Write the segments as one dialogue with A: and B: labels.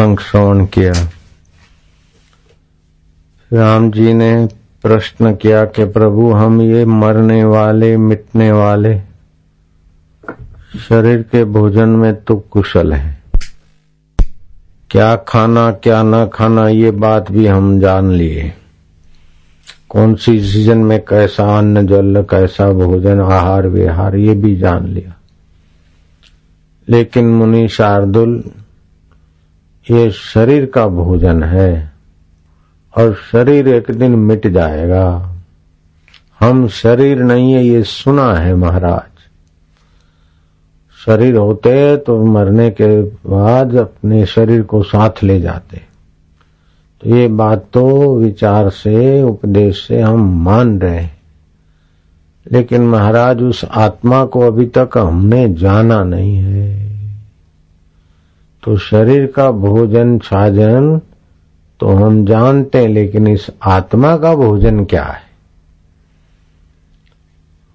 A: श्रवण किया। राम जी ने प्रश्न किया कि प्रभु, हम ये मरने वाले, मिटने वाले, शरीर के भोजन में तो कुशल है। क्या खाना, क्या न खाना, ये बात भी हम जान लिए। कौन सी सीज़न में कैसा अन्न जल, कैसा भोजन आहार विहार ये भी जान लिया। लेकिन मुनि शार्दुल ये शरीर का भोजन है और शरीर एक दिन मिट जाएगा। हम शरीर नहीं है, ये सुना है महाराज। शरीर होते तो मरने के बाद अपने शरीर को साथ ले जाते। तो ये बात तो विचार से, उपदेश से हम मान रहे हैं। लेकिन महाराज, उस आत्मा को अभी तक हमने जाना नहीं है। तो शरीर का भोजन साजन तो हम जानते हैं, लेकिन इस आत्मा का भोजन क्या है?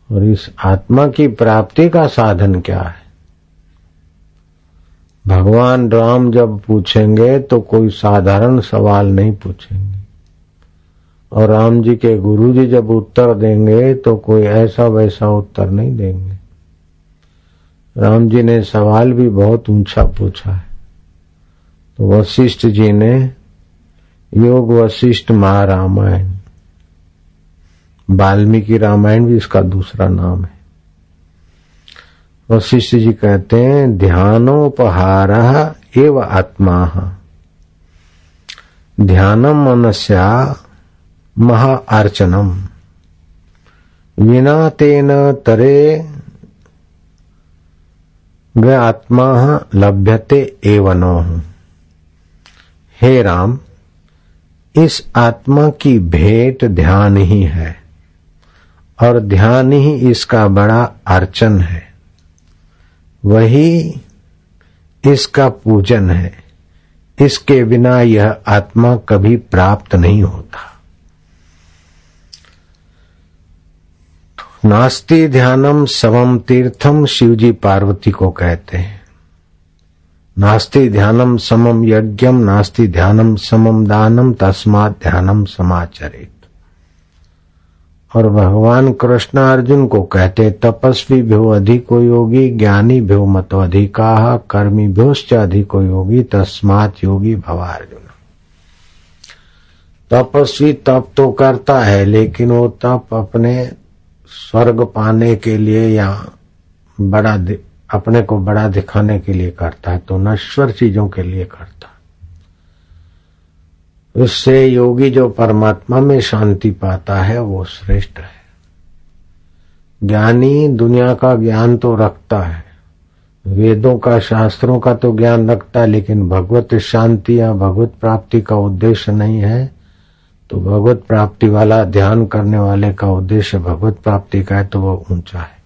A: और इस आत्मा की प्राप्ति का साधन क्या है? भगवान राम जब पूछेंगे तो कोई साधारण सवाल नहीं पूछेंगे। और राम जी के गुरु जी जब उत्तर देंगे तो कोई ऐसा वैसा उत्तर नहीं देंगे। राम जी ने सवाल भी बहुत ऊँचा पूछा है। तो वशिष्ठ जी ने योग वशिष्ठ महारामायण, वाल्मीकि रामायण भी इसका दूसरा नाम है। वशिष्ठ जी कहते हैं, ध्यानोपहार एव आत्मा। ध्यानम मनस्या महा अर्चनम। विना तेन तरे ग आत्मा लभ्यते एवं हे राम, इस आत्मा की भेंट ध्यान ही है और ध्यान ही इसका बड़ा अर्चन है। वही इसका पूजन है। इसके बिना यह आत्मा कभी प्राप्त नहीं होता। नास्ति ध्यानम सवम तीर्थम शिवजी पार्वती को कहते हैं। नास्ति ध्यानम समम यज्ञम, नास्ति ध्यानम समम दानम, तस्मात ध्यानम समाचरित। और भगवान कृष्ण अर्जुन को कहते तपस्वी भ्यो अधिको योगी, ज्ञानी भ्यो मत अधिका, कर्मी भ्योश्च अधिको योगी, तस्मात योगी भवार्जुन तपस्वी तप तो करता है, लेकिन वो तप अपने स्वर्ग पाने के लिए या बड़ा अपने को बड़ा दिखाने के लिए करता है तो नश्वर चीज़ों के लिए करता है। उससे योगी जो परमात्मा में शांति पाता है, वो श्रेष्ठ है। ज्ञानी दुनिया का ज्ञान तो रखता है। वेदों का, शास्त्रों का तो ज्ञान रखता है, लेकिन भगवत शांति या भगवत प्राप्ति का उद्देश्य नहीं है। तो भगवत प्राप्ति वाला, ध्यान करने वाले का उद्देश्य भगवत प्राप्ति का है तो वो ऊँचा है।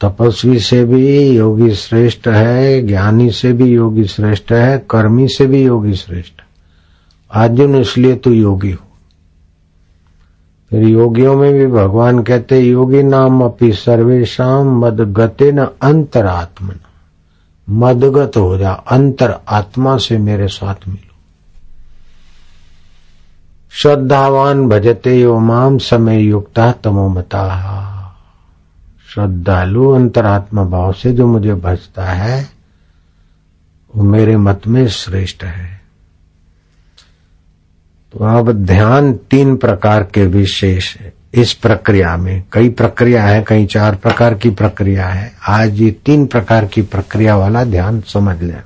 A: तपस्वी से भी योगी श्रेष्ठ है, ज्ञानी से भी योगी श्रेष्ठ है, कर्मी से भी योगी श्रेष्ठ अर्जुन इसलिए तो योगी हो। फिर योगियों में भी भगवान कहते योगी नाम अपनी सर्वेशम मद गते न अंतरात्मन। मदगत हो जा, अंतर आत्मा से मेरे साथ मिलो। श्रद्धावान भजते यो माम समय युक्ता तमोमता श्रद्धालु अंतरात्मा भाव से जो मुझे भजता है, वो मेरे मत में श्रेष्ठ है। तो अब ध्यान तीन प्रकार के विशेष इस प्रक्रिया में कई प्रक्रिया है, कई चार प्रकार की प्रक्रिया है। आज ये तीन प्रकार की प्रक्रिया वाला ध्यान समझ लें।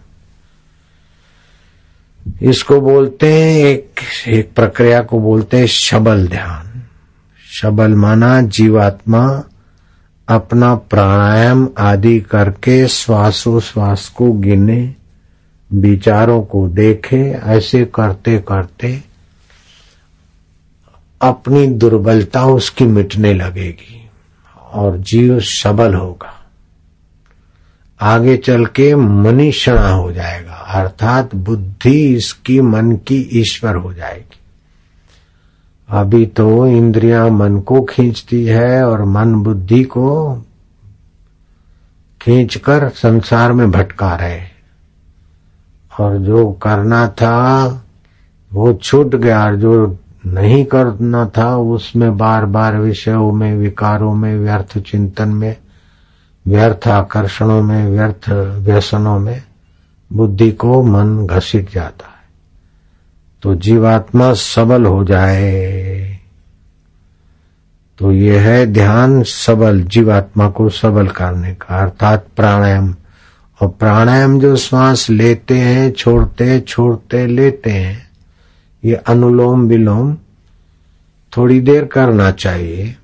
A: इसको बोलते हैं, एक एक प्रक्रिया को बोलते हैं शबल ध्यान। शबल माना जीवात्मा अपना प्राणायाम आदि करके श्वासोश्वास को गिने, विचारों को देखे, ऐसे करते करते अपनी दुर्बलता उसकी मिटने लगेगी और जीव सबल होगा। आगे चल के मनीषणा हो जाएगा, अर्थात बुद्धि इसकी मन की ईश्वर हो जाएगी। अभी तो इंद्रियाँ मन को खींचती है और मन बुद्धि को खींचकर संसार में भटका रहे और जो करना था, वो छूट गया और जो नहीं करना था, उसमें बार बार विषयों में, विकारों में, व्यर्थ चिंतन में, व्यर्थ आकर्षणों में, व्यर्थ व्यसनों में, बुद्धि को मन घसीट जाता है। तो जीवात्मा सबल हो जाए। तो ये है ध्यान सबल, जीवात्मा को सबल करने का। अर्थात प्राणायाम। और प्राणायाम जो श्वास लेते हैं, छोड़ते छोड़ते, लेते हैं, ये अनुलोम विलोम थोड़ी देर करना चाहिए।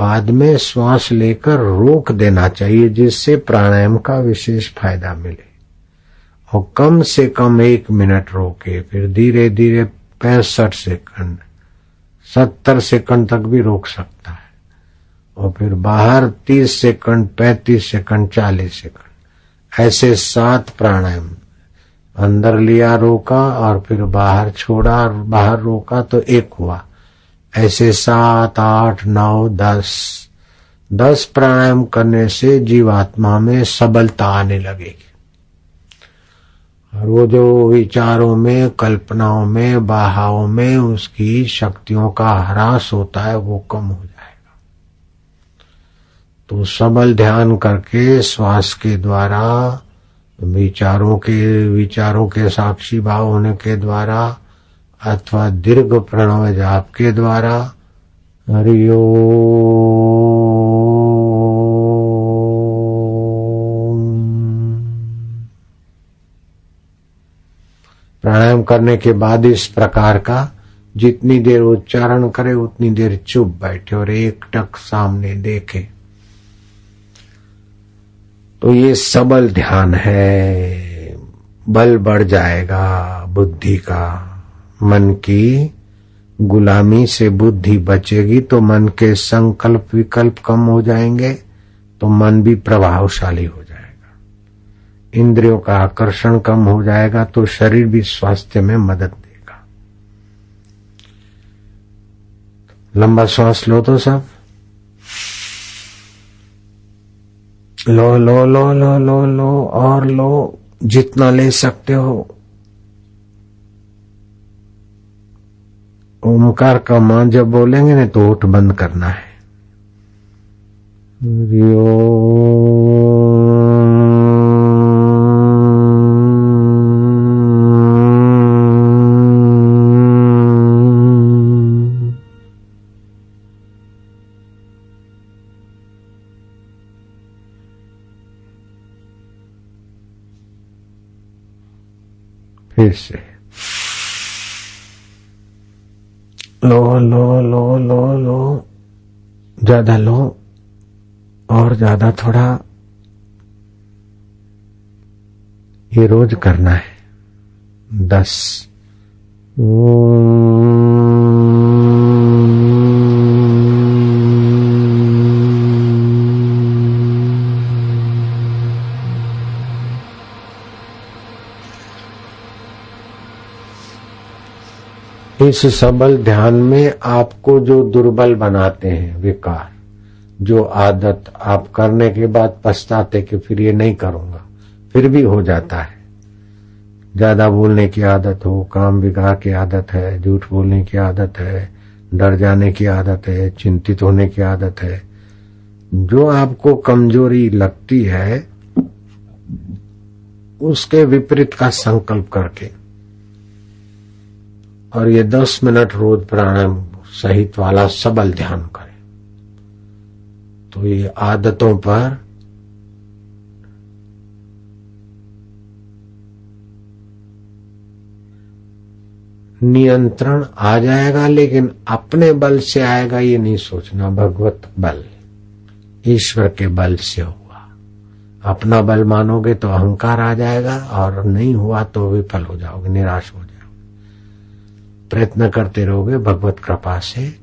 A: बाद में श्वास लेकर रोक देना चाहिए, जिससे प्राणायाम का विशेष फ़ायदा मिले। और कम से कम एक मिनट रोके, फिर धीरे धीरे पैंसठ सेकंड। सत्तर सेकंड तक भी रोक सकता है। और फिर बाहर तीस सेकंड, पैंतीस सेकंड, चालीस सेकंड। ऐसे सात प्राणायाम। अंदर लिया, रोका और फिर बाहर छोड़ा और बाहर रोका तो एक हुआ। ऐसे सात, आठ, नौ, दस। दस प्राणायाम करने से जीवात्मा में सबलता आने लगेगी। जो विचारों में, कल्पनाओं में बाहाओं में उसकी शक्तियों का ह्रास होता है, वो कम हो जाएगा। तो सबल ध्यान करके श्वास के द्वारा, विचारों के विचारों के साक्षी भाव होने के द्वारा, अथवा दीर्घ प्रणव जाप के द्वारा हरिओ प्राणायाम करने के बाद इस प्रकार का जितनी देर उच्चारण करे, उतनी देर चुप बैठे और एक टक सामने देखे। तो ये सबल ध्यान है। बल बढ़ जाएगा बुद्धि का। मन की गुलामी से बुद्धि बचेगी तो मन के संकल्प विकल्प कम हो जाएँगे तो मन भी प्रभावशाली हो इंद्रियों का आकर्षण कम हो जाएगा तो शरीर भी स्वास्थ्य में मदद देगा। लंबा श्वास लो तो सब। लो लो लो लो लो लो, और लो, जितना ले सकते हो। ओमकार का माँ जब बोलेंगे ना तो ओठ बंद करना है। से। लो लो लो लो लो। ज़्यादा लो और ज़्यादा थोड़ा। ये रोज करना है। दस। इस सबल ध्यान में आपको जो दुर्बल बनाते हैं विकार, जो आदत आप करने के बाद पछताते कि फिर ये नहीं करूँगा, फिर भी हो जाता है। ज़्यादा बोलने की आदत हो, काम बिगाड़ की आदत है, झूठ बोलने की आदत है, डर जाने की आदत है, चिंतित होने की आदत है। जो आपको कमज़ोरी लगती है, उसके विपरीत का संकल्प करके और ये दस मिनट रोज प्राणायाम सहित वाला सबल ध्यान करें। तो ये आदतों पर नियंत्रण आ जाएगा, लेकिन अपने बल से आएगा, ये नहीं सोचना। भगवत बल, ईश्वर के बल से हुआ। अपना बल मानोगे तो अहंकार आ जाएगा, और नहीं हुआ तो विफल हो जाओगे, निराश हो जाओगे। प्रयत्न करते रहोगे, भगवत कृपा से।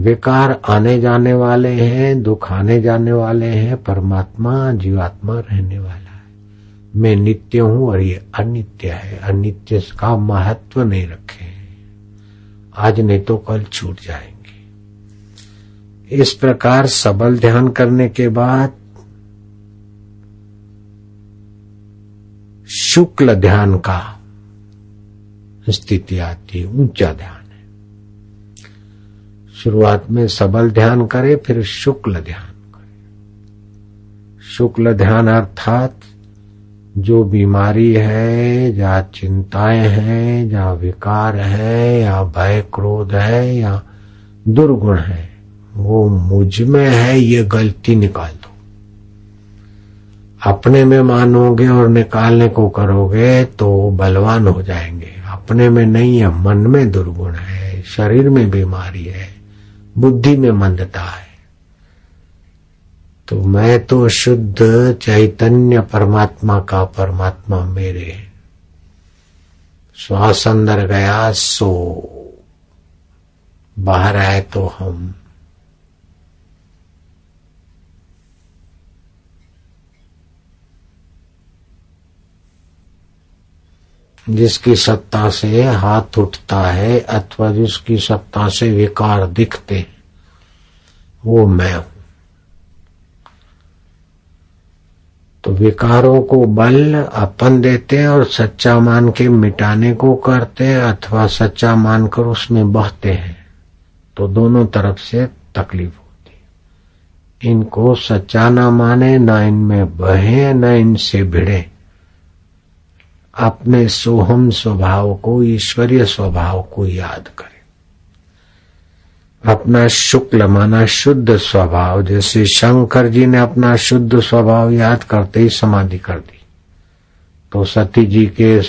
A: विकार आने जाने वाले हैं, दुख आने जाने वाले हैं, परमात्मा जीवात्मा रहने वाला है। मैं नित्य हूँ और ये अनित्य है, अनित्य का महत्व नहीं रखे। आज नहीं तो कल छूट जाएँगे। इस प्रकार सबल ध्यान करने के बाद शुक्ल ध्यान का स्थिति आती है, ऊँचा ध्यान है। शुरुआत में सबल ध्यान करे, फिर शुक्ल ध्यान करे। शुक्ल ध्यान अर्थात जो बीमारी है, या चिंताएँ हैं, या विकार है, या भय क्रोध है, या दुर्गुण है, वो मुझमें है, ये गलती निकाल दो। अपने में मानोगे और निकालने को करोगे तो बलवान हो जाएँगे। अपने में नहीं है, मन में दुर्गुण है, शरीर में बीमारी है, बुद्धि में मंदता है। तो मैं तो शुद्ध चैतन्य परमात्मा का परमात्मा मेरे। श्वास अंदर गया, सो। बाहर आए तो हम। जिसकी सत्ता से हाथ उठता है अथवा जिसकी सत्ता से विकार दिखते वो मैं हूँ। तो विकारों को बल अपन देते हैं और सच्चा मान के मिटाने को करते हैं अथवा सच्चा मानकर उसमें बहते हैं तो दोनों तरफ़ से तकलीफ़ होती है। इनको सच्चा ना माने, न इनमें बहे, न इनसे भिड़े। अपने सोहम स्वभाव को, ईश्वरीय स्वभाव को याद करें। अपना शुक्ल माना शुद्ध स्वभाव, जैसे शंकर जी ने अपना शुद्ध स्वभाव याद करते ही समाधि कर दी। तो सती जी के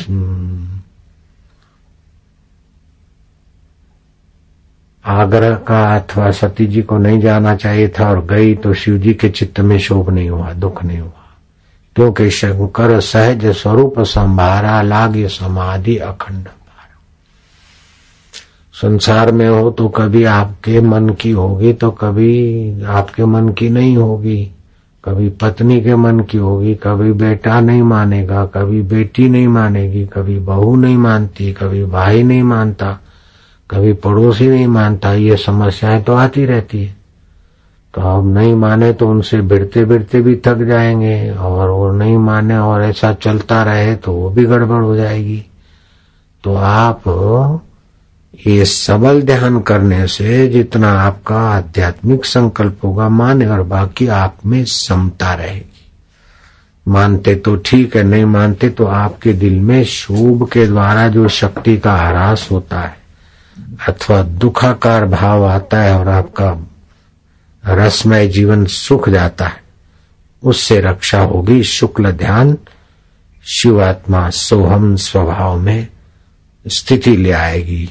A: आग्रह का अथवा सती जी को नहीं जाना चाहिए था और गई तो शिव जी के चित्त में शोभ नहीं हुआ, दुख नहीं हुआ। क्योंकि शंकर सहज स्वरूप संभारा, लागे समाधि अखंड संसार में हो तो कभी आपके मन की होगी तो कभी आपके मन की नहीं होगी। कभी पत्नी के मन की होगी, कभी बेटा नहीं मानेगा, कभी बेटी नहीं मानेगी, कभी बहू नहीं मानती, कभी भाई नहीं मानता, कभी पड़ोसी नहीं मानता, ये समस्याएँ तो आती रहती है। तो अब नहीं माने तो उनसे भिड़ते भिड़ते भी थक जाएँगे, और वो नहीं माने और ऐसा चलता रहे तो वो भी गड़बड़ हो जाएगी। तो आप ये सबल ध्यान करने से जितना आपका आध्यात्मिक संकल्प होगा, माने और बाकी आप में समता रहेगी। मानते तो ठीक है, नहीं मानते तो आपके दिल में शुभ के द्वारा जो शक्ति का ह्रास होता है, अथवा दुखाकार भाव आता है और आपका रसमय जीवन सुख जाता है। उससे रक्षा होगी शुक्ल ध्यान। शिवात्मा सोहम स्वभाव में स्थिति ले आएगी।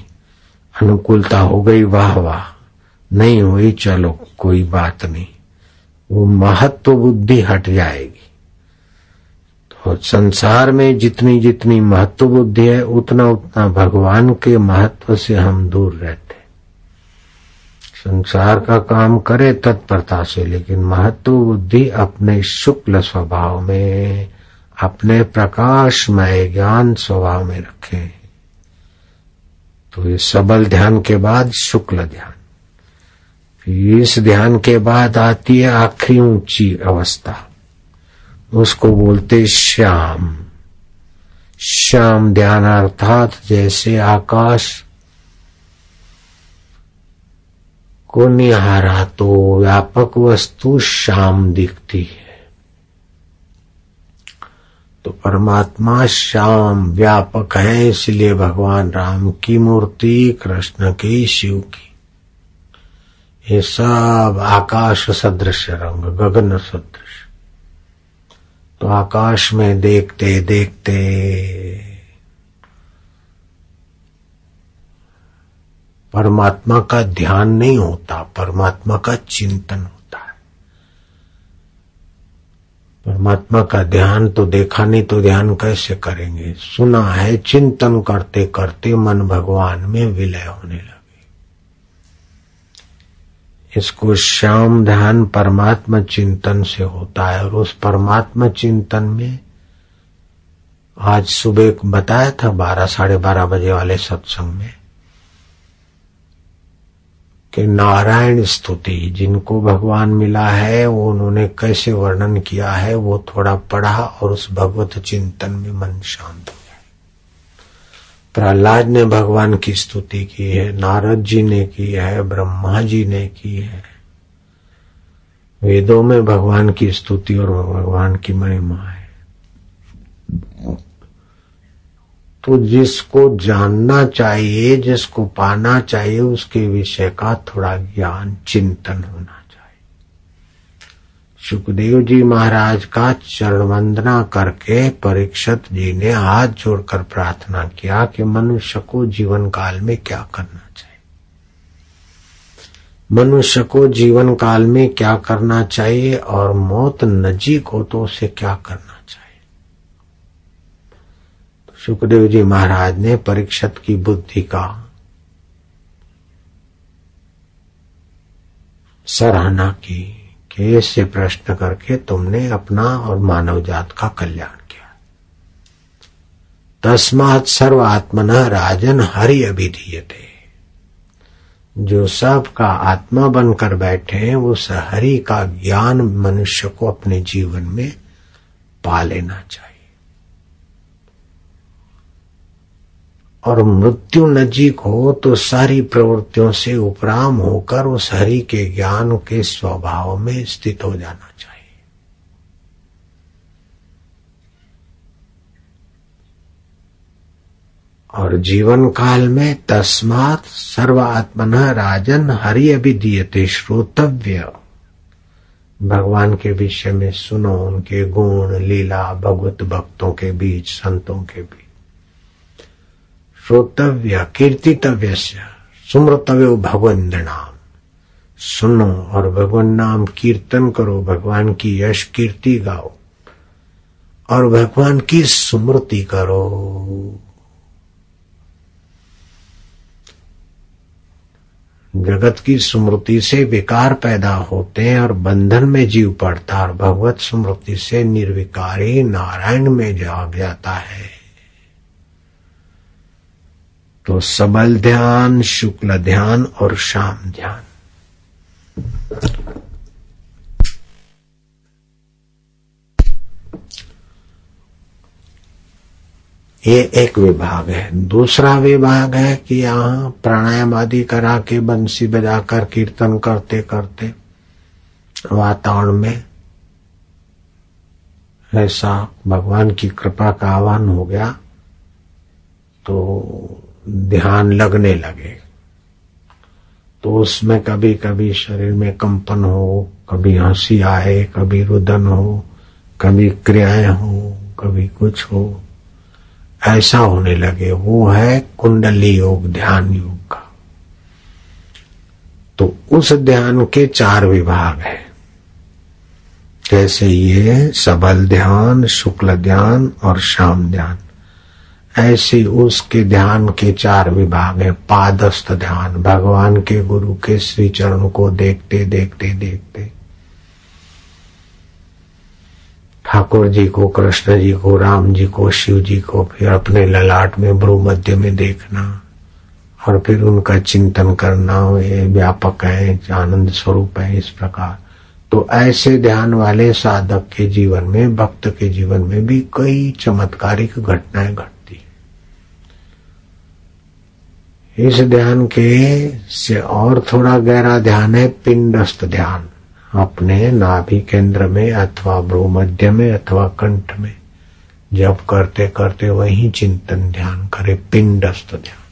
A: अनुकूलता हो गई, वाह वाह। नहीं हुई, चलो, कोई बात नहीं। वो महत्व बुद्धि हट जाएगी। तो संसार में जितनी जितनी महत्व बुद्धि है, उतना उतना भगवान के महत्व से हम दूर रहते संसार का काम करे तत्परता से, लेकिन महत्व बुद्धि अपने शुक्ल स्वभाव में, अपने प्रकाशमय ज्ञान स्वभाव में रखे। तो ये सबल ध्यान के बाद शुक्ल ध्यान। इस ध्यान के बाद आती है आखिरी ऊँची अवस्था। उसको बोलते श्याम। श्याम ध्यान अर्थात जैसे आकाश को निहारा तो व्यापक वस्तु शाम दिखती है। तो परमात्मा श्याम व्यापक है, इसलिए भगवान राम की मूर्ति, कृष्ण की, शिव की। ये सब आकाश सदृश रंग, गगन सदृश। तो आकाश में देखते देखते परमात्मा का ध्यान नहीं होता, परमात्मा का चिंतन होता है। परमात्मा का ध्यान तो देखा नहीं तो ध्यान कैसे करेंगे? सुना है, चिंतन करते करते मन भगवान में विलय होने लगे। इसको श्याम ध्यान परमात्मा चिंतन से होता है, और उस परमात्मा चिंतन में आज सुबह बताया था बारह, साढ़े बारह बजे वाले सत्संग में कि नारायण स्तुति जिनको भगवान मिला है, वो उन्होंने कैसे वर्णन किया है, वो थोड़ा पढ़ा और उस भगवत चिंतन में मन शांत हो जाए प्रहलाद ने भगवान की स्तुति की है, नारद जी ने की है, ब्रह्मा जी ने की है। वेदों में भगवान की स्तुति और भगवान की महिमा है। तो जिसको जानना चाहिए, जिसको पाना चाहिए, उसके विषय का थोड़ा ज्ञान, चिंतन होना चाहिए। सुखदेव जी महाराज का चरण वंदना करके परीक्षित जी ने हाथ जोड़कर प्रार्थना किया कि मनुष्य को जीवन काल में क्या करना चाहिए। मनुष्य को जीवन काल में क्या करना चाहिए और मौत नजीक हो तो उसे क्या करना सुखदेव जी महाराज ने परीक्षत की बुद्धि का सराहना की इससे प्रश्न करके तुमने अपना और मानव जात का कल्याण किया। तस्मात सर्व आत्मन राजन हरि अभिधीयते। जो सब का आत्मा बनकर बैठे हैं उस हरि का ज्ञान मनुष्य को अपने जीवन में पा लेना चाहिए। और मृत्यु नजीक हो तो सारी प्रवृत्तियों से उपराम होकर उस हरि के ज्ञान के स्वभाव में स्थित हो जाना चाहिए। और जीवन काल में तस्मात सर्वात्मन राजन हरि अभी अभिधीयते श्रोतव्य। भगवान के विषय में सुनो, उनके गुण, लीला, भगवत भक्तों के बीच, संतों के बीच। श्रोतव्य कीर्तितव्य सुमृतव्य भगवान नाम। सुनो और भगवान नाम कीर्तन करो, भगवान की यश कीर्ति गाओ। और भगवान की स्मृति करो। जगत की स्मृति से विकार पैदा होते हैं और बंधन में जीव पड़ता है और भगवत स्मृति से निर्विकारी नारायण में जाग जाता है। तो सबल ध्यान, शुक्ल ध्यान और शाम ध्यान। ये एक विभाग है। दूसरा विभाग है कि यहाँ प्राणायाम आदि करा के, बंसी बजाकर, कीर्तन करते करते, वातावरण में ऐसा भगवान की कृपा का आह्वान हो गया तो ध्यान लगने लगे। तो उसमें कभी कभी शरीर में कंपन हो, कभी हँसी आए, कभी रुदन हो, कभी क्रियाएँ हो, कभी कुछ हो, ऐसा होने लगे। वो है कुंडली योग, ध्यान योग का। तो उस ध्यान के चार विभाग है। जैसे ये सबल ध्यान, शुक्ल ध्यान और शाम ध्यान। ऐसे उसके ध्यान के चार विभाग है, पादस्थ ध्यान, भगवान के गुरु के श्री चरण को देखते देखते देखते। ठाकुर जी को, कृष्ण जी को, राम जी को, शिव जी को फिर अपने ललाट में ब्रू मध्य में देखना और फिर उनका चिंतन करना ये व्यापक है, आनंद स्वरूप है इस प्रकार। तो ऐसे ध्यान वाले साधक के जीवन में, भक्त के जीवन में भी कई चमत्कारिक घटनाएँ घट इस ध्यान के से और थोड़ा गहरा ध्यान है, पिंडस्थ ध्यान। अपने नाभि केंद्र में अथवा भ्रूमध्य में अथवा कंठ में। जब करते करते वही चिंतन ध्यान करे, पिंडस्थ ध्यान।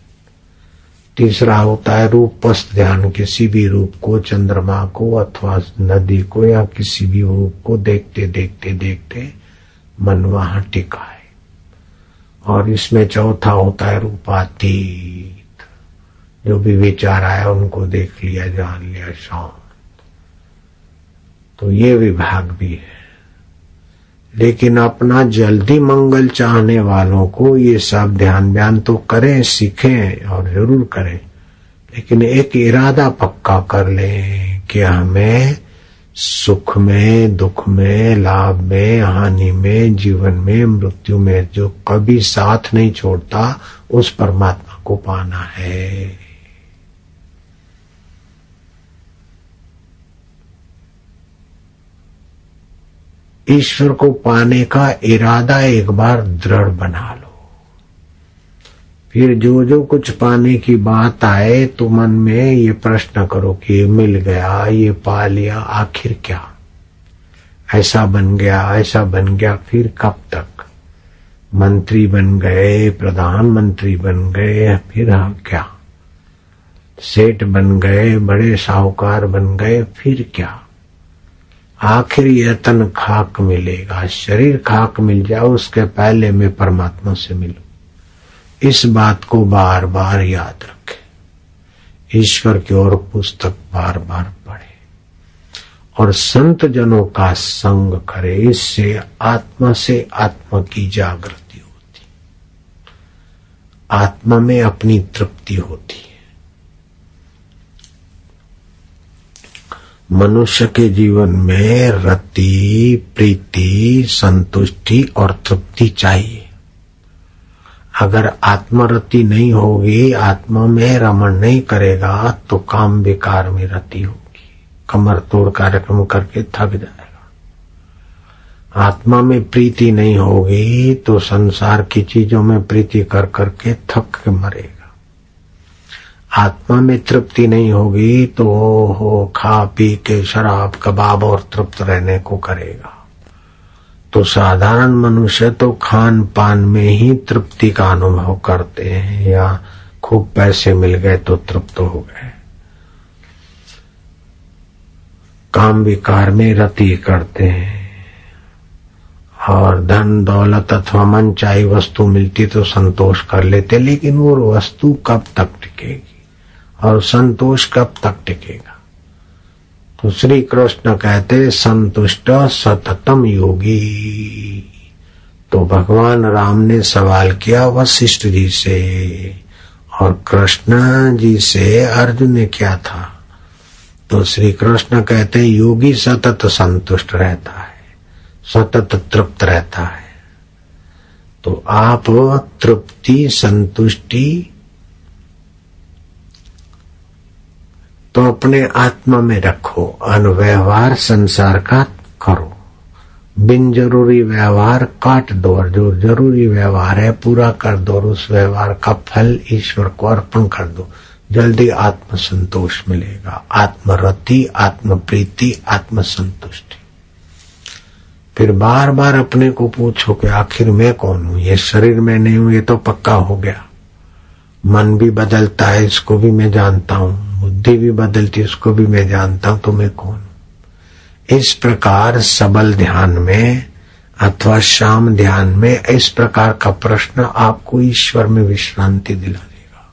A: तीसरा होता है रूपस्थ ध्यान, किसी भी रूप को, चंद्रमा को अथवा नदी को या किसी भी रूप को देखते देखते देखते मन वहाँ टिका है। और इसमें चौथा होता है रूपाती जो भी विचार आया उनको देख लिया, जान लिया शांत तो ये विभाग भी है। लेकिन अपना जल्दी मंगल चाहने वालों को ये सब ध्यान बयान तो करें, सीखें और ज़रूर करें। लेकिन एक इरादा पक्का कर लें कि हमें सुख में, दुख में, लाभ में, हानि में, जीवन में, मृत्यु में जो कभी साथ नहीं छोड़ता, उस परमात्मा को पाना है। ईश्वर को पाने का इरादा एक बार दृढ़ बना लो। फिर जो जो कुछ पाने की बात आए तो मन में ये प्रश्न करो कि ये मिल गया, ये पा लिया, आखिर क्या? ऐसा बन गया, ऐसा बन गया, फिर कब तक? मंत्री बन गए, प्रधानमंत्री बन गए, फिर हाँ क्या? सेठ बन गए, बड़े साहूकार बन गए, फिर क्या? आखिर यह तन खाक मिलेगा, शरीर खाक मिल जाए, उसके पहले मैं परमात्मा से मिलू। इस बात को बार बार याद रखे। ईश्वर की ओर पुस्तक बार बार पढ़े। और संत जनों का संग करे, इससे आत्मा से आत्मा की जागृति होती। आत्मा में अपनी तृप्ति होती मनुष्य के जीवन में रति, प्रीति, संतुष्टि और तृप्ति चाहिए। अगर आत्मरति नहीं होगी, आत्मा में रमण नहीं करेगा तो काम विकार में रति होगी। कमर तोड़ कार्यक्रम करके थक जाएगा। आत्मा में प्रीति नहीं होगी तो संसार की चीज़ों में प्रीति कर करके थक के मरेगा। आत्मा में तृप्ति नहीं होगी तो हो खा पी के शराब, कबाब और तृप्त रहने को करेगा। तो साधारण मनुष्य तो खान पान में ही तृप्ति का अनुभव करते हैं, या खूब पैसे मिल गए तो तृप्त हो गए। काम विकार में रति करते हैं। और धन, दौलत अथवा मन, चाही वस्तु मिलती तो संतोष कर लेते, लेकिन वो वस्तु कब तक टिकेगी? और संतोष कब तक टिकेगा? तो श्री कृष्ण कहते, संतुष्ट सततम योगी। तो भगवान राम ने सवाल किया वशिष्ठ जी से, और कृष्ण जी से अर्जुन ने क्या था? तो श्री कृष्ण कहते, योगी सतत संतुष्ट रहता है, सतत तृप्त रहता है। तो आप तृप्ति, संतुष्टि तो अपने आत्मा में रखो व्यवहार संसार का करो। बिन ज़रूरी व्यवहार काट दो और जो ज़रूरी व्यवहार है पूरा कर दो और उस व्यवहार का फल ईश्वर को अर्पण कर दो। जल्दी आत्म संतोष मिलेगा। आत्मरति आत्म प्रीति आत्म संतुष्टि फिर बार बार अपने को पूछो कि आखिर मैं कौन हूँ? ये शरीर में नहीं हूँ, ये तो पक्का हो गया। मन भी बदलता है, इसको भी मैं जानता हूँ। बुद्धि भी बदलती उसको भी मैं जानता हूँ तो मैं कौन? इस प्रकार सबल ध्यान में अथवा शाम ध्यान में इस प्रकार का प्रश्न आपको ईश्वर में विश्रांति दिला देगा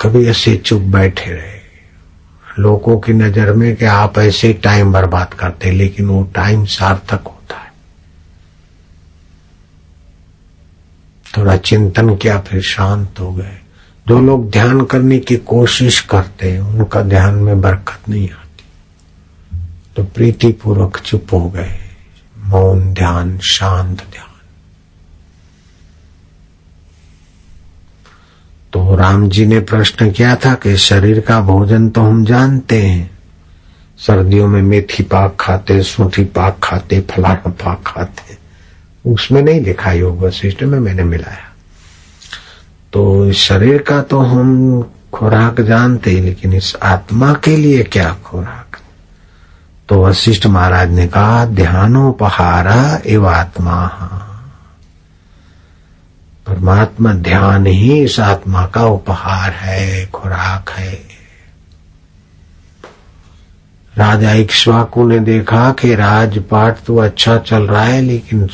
A: कभी ऐसे चुप बैठे रहे। लोगों की नज़र में कि आप ऐसे टाइम बर्बाद करते लेकिन वो टाइम सार्थक है। थोड़ा चिंतन किया, फिर शांत हो गए। जो लोग ध्यान करने की कोशिश करते हैं, उनका ध्यान में बरकत नहीं आती। तो प्रीति पूर्वक चुप हो गए। मौन ध्यान, शांत ध्यान। तो राम जी ने प्रश्न किया था कि शरीर का भोजन तो हम जानते हैं। सर्दियों में मेथी पाक खाते सूठी पाक खाते, फलाना पाक खाते। उसमें नहीं लिखा योग वशिष्ठ में मैंने मिलाया। तो शरीर का तो हम खुराक जानते लेकिन इस आत्मा के लिए क्या खुराक? तो वशिष्ठ महाराज ने कहा, ध्यानोपहारा एव आत्मा परमात्मा ध्यान ही इस आत्मा का उपहार है, खुराक है। राजा इक्ष्वाकु ने देखा कि राजपाट तो अच्छा चल रहा है, लेकिन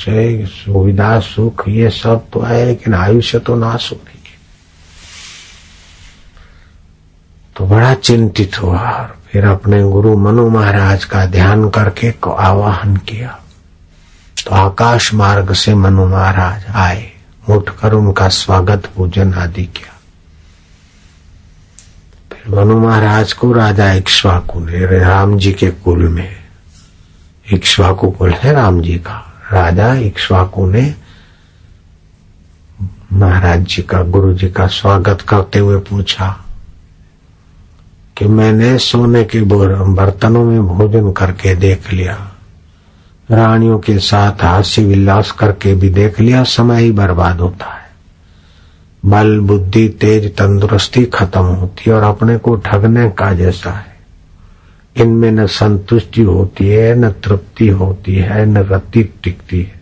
A: सुविधा सुख, ये सब तो है, लेकिन आयुष्य तो रही है। तो बड़ा चिंतित हुआ और फिर अपने गुरु मनु महाराज का ध्यान करके को आवाहन किया। तो आकाश मार्ग से मनु महाराज आए, उठकर उनका स्वागत पूजन आदि किया। मनु महाराज को राजा इक्ष्वाकु ने राम जी के कुल में। इक्ष्वाकु कुल है राम जी का। राजा इक्ष्वाकु ने महाराज जी का, गुरु जी का स्वागत करते हुए पूछा कि मैंने सोने के बर्तनों में भोजन करके देख लिया। रानियों के साथ हास्य विलास करके भी देख लिया, समय ही बर्बाद होता है। बल, बुद्धि, तेज, तंदुरुस्ती खत्म होती है और अपने को ठगने का जैसा है। इनमें न संतुष्टि होती है, न तृप्ति होती है, न रति टिकती है।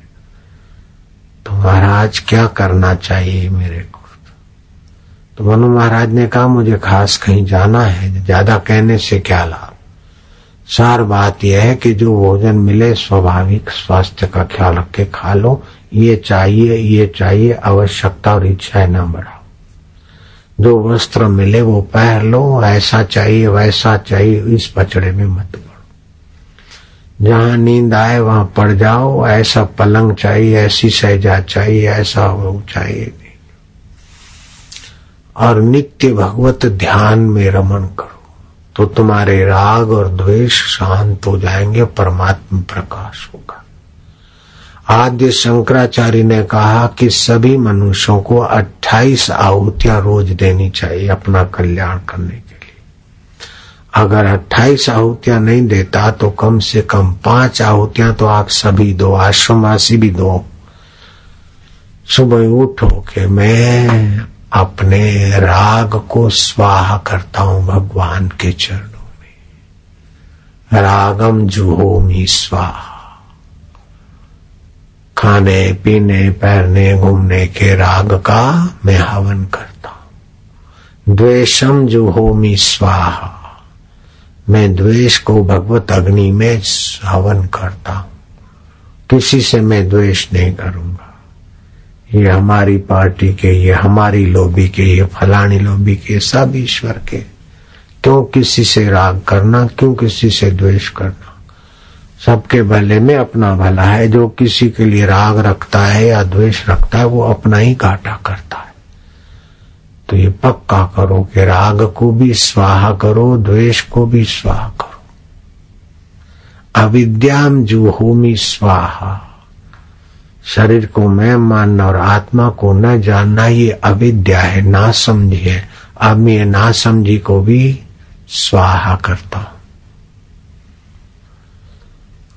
A: तो महाराज, क्या करना चाहिए मेरे को तो मनु महाराज ने कहा, मुझे खास कहीं जाना है, ज़्यादा कहने से क्या लाभ? सार बात यह है कि जो भोजन मिले स्वाभाविक स्वास्थ्य का ख्याल रख के खा लो। ये चाहिए ये चाहिए, आवश्यकता और इच्छाएँ न बढ़ाओ। जो वस्त्र मिले वो पहन लो, ऐसा चाहिए, वैसा चाहिए, इस पचड़े में मत पड़ो। जहाँ नींद आए वहाँ पड़ जाओ, ऐसा पलंग चाहिए, ऐसी सहजा चाहिए, ऐसा वो चाहिए। और नित्य भगवत ध्यान में रमन करो। तो तुम्हारे राग और द्वेष शांत हो जाएँगे, परमात्मा प्रकाश होगा। आद्य शंकराचार्य ने कहा कि सभी मनुष्यों को 28 आहुतियाँ रोज देनी चाहिए अपना कल्याण करने के लिए। अगर 28 आहुतियाँ नहीं देता तो कम से कम पाँच आहुतियाँ तो आप सभी दो, आश्रमवासी भी दो। सुबह उठो के मैं अपने राग को स्वाहा करता हूँ भगवान के चरणों में। रागम जुहोमी स्वाहा। खाने, पीने, पहनने, घूमने के राग का मैं हवन करता हूँ। द्वेषम जुहोमी स्वाहा। मैं द्वेष को भगवत अग्नि में हवन करता हूँ। किसी से मैं द्वेष नहीं करूँगा। ये हमारी पार्टी के, ये हमारी लोबी के, ये फलानी लोबी के, सब ईश्वर के। क्यों किसी से राग करना, क्यों किसी से द्वेष करना? सबके भले में अपना भला है, जो किसी के लिए राग रखता है या द्वेष रखता है, वो अपना ही काटा करता है। तो ये पक्का करो कि राग को भी स्वाहा करो, द्वेष को भी स्वाहा करो। अविद्याम जुहोमी स्वाहा। शरीर को मैं मानना और आत्मा को न जानना, ये अविद्या है, ना समझी है अब मैं ये ना समझी को भी स्वाहा करता हूँ।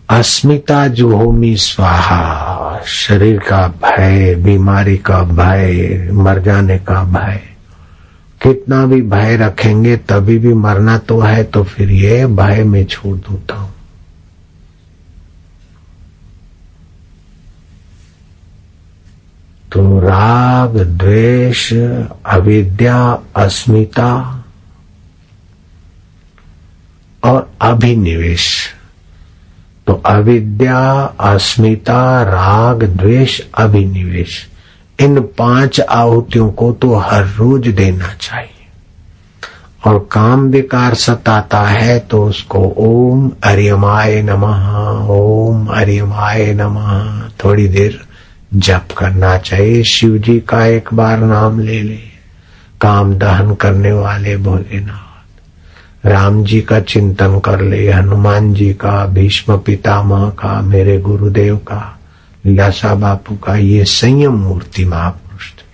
A: अस्मिता जुहोमी स्वाहा, शरीर का भय, बीमारी का भय, मर जाने का भय। कितना भी भय रखेंगे, तभी भी मरना तो है तो फिर ये भय में छोड़ दूता हूँ। तो राग, द्वेष, अविद्या, अस्मिता और अभिनिवेश। तो अविद्या, अस्मिता, राग, द्वेष, अभिनिवेश, इन पाँच आहुतियों को तो हर रोज देना चाहिए। और काम विकार सताता है तो उसको ओम अरियमाय नमः, ओम अरियमाय नमः, थोड़ी देर जप करना चाहिए। शिव जी का एक बार नाम ले ले काम दहन करने वाले भोलेनाथ। राम जी का चिंतन कर ले। हनुमान जी का, भीष्म पितामह का, मेरे गुरुदेव का लीलासा बापू का, ये संयम मूर्ति महापुरुष थे।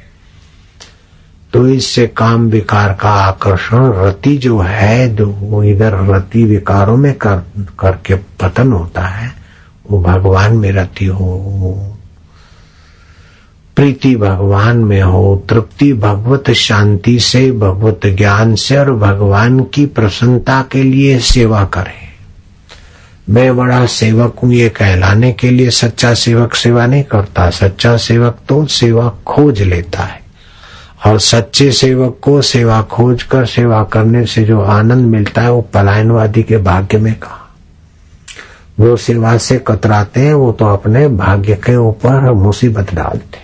A: तो इससे काम विकार का आकर्षण रति जो है, जो वो इधर रति विकारों में कर, करके पतन होता है, वो भगवान में रति हो प्रीति भगवान में हो, तृप्ति भगवत शांति से, भगवत ज्ञान से और भगवान की प्रसन्नता के लिए सेवा करें। मैं बड़ा सेवक हूँ, ये कहलाने के लिए सच्चा सेवक सेवा नहीं करता। सच्चा सेवक तो सेवा खोज लेता है। और सच्चे सेवक को सेवा खोज कर सेवा करने से जो आनंद मिलता है, वो पलायनवादी के भाग्य में कहा। वो सेवा से कतराते हैं, वो तो अपने भाग्य के ऊपर मुसीबत डालते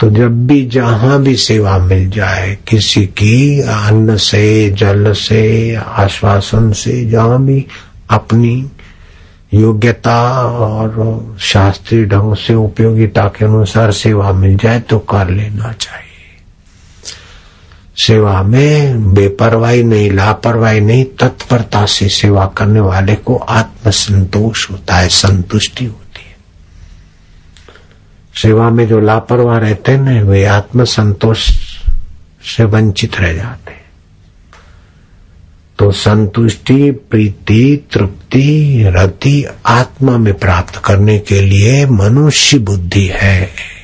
A: तो जब भी जहाँ भी सेवा मिल जाए, किसी की अन्न से, जल से, आश्वासन से, जहाँ भी अपनी योग्यता और शास्त्रीय ढंग से उपयोगिता के अनुसार सेवा मिल जाए तो कर लेना चाहिए। सेवा में बेपरवाही नहीं, लापरवाही नहीं, तत्परता से सेवा करने वाले को आत्मसंतोष होता है, संतुष्टि होती सेवा में जो लापरवाह रहते हैं ना वे आत्म संतोष से वंचित रह जाते हैं। तो संतुष्टि, प्रीति, तृप्ति, रति आत्मा में प्राप्त करने के लिए मनुष्य बुद्धि है।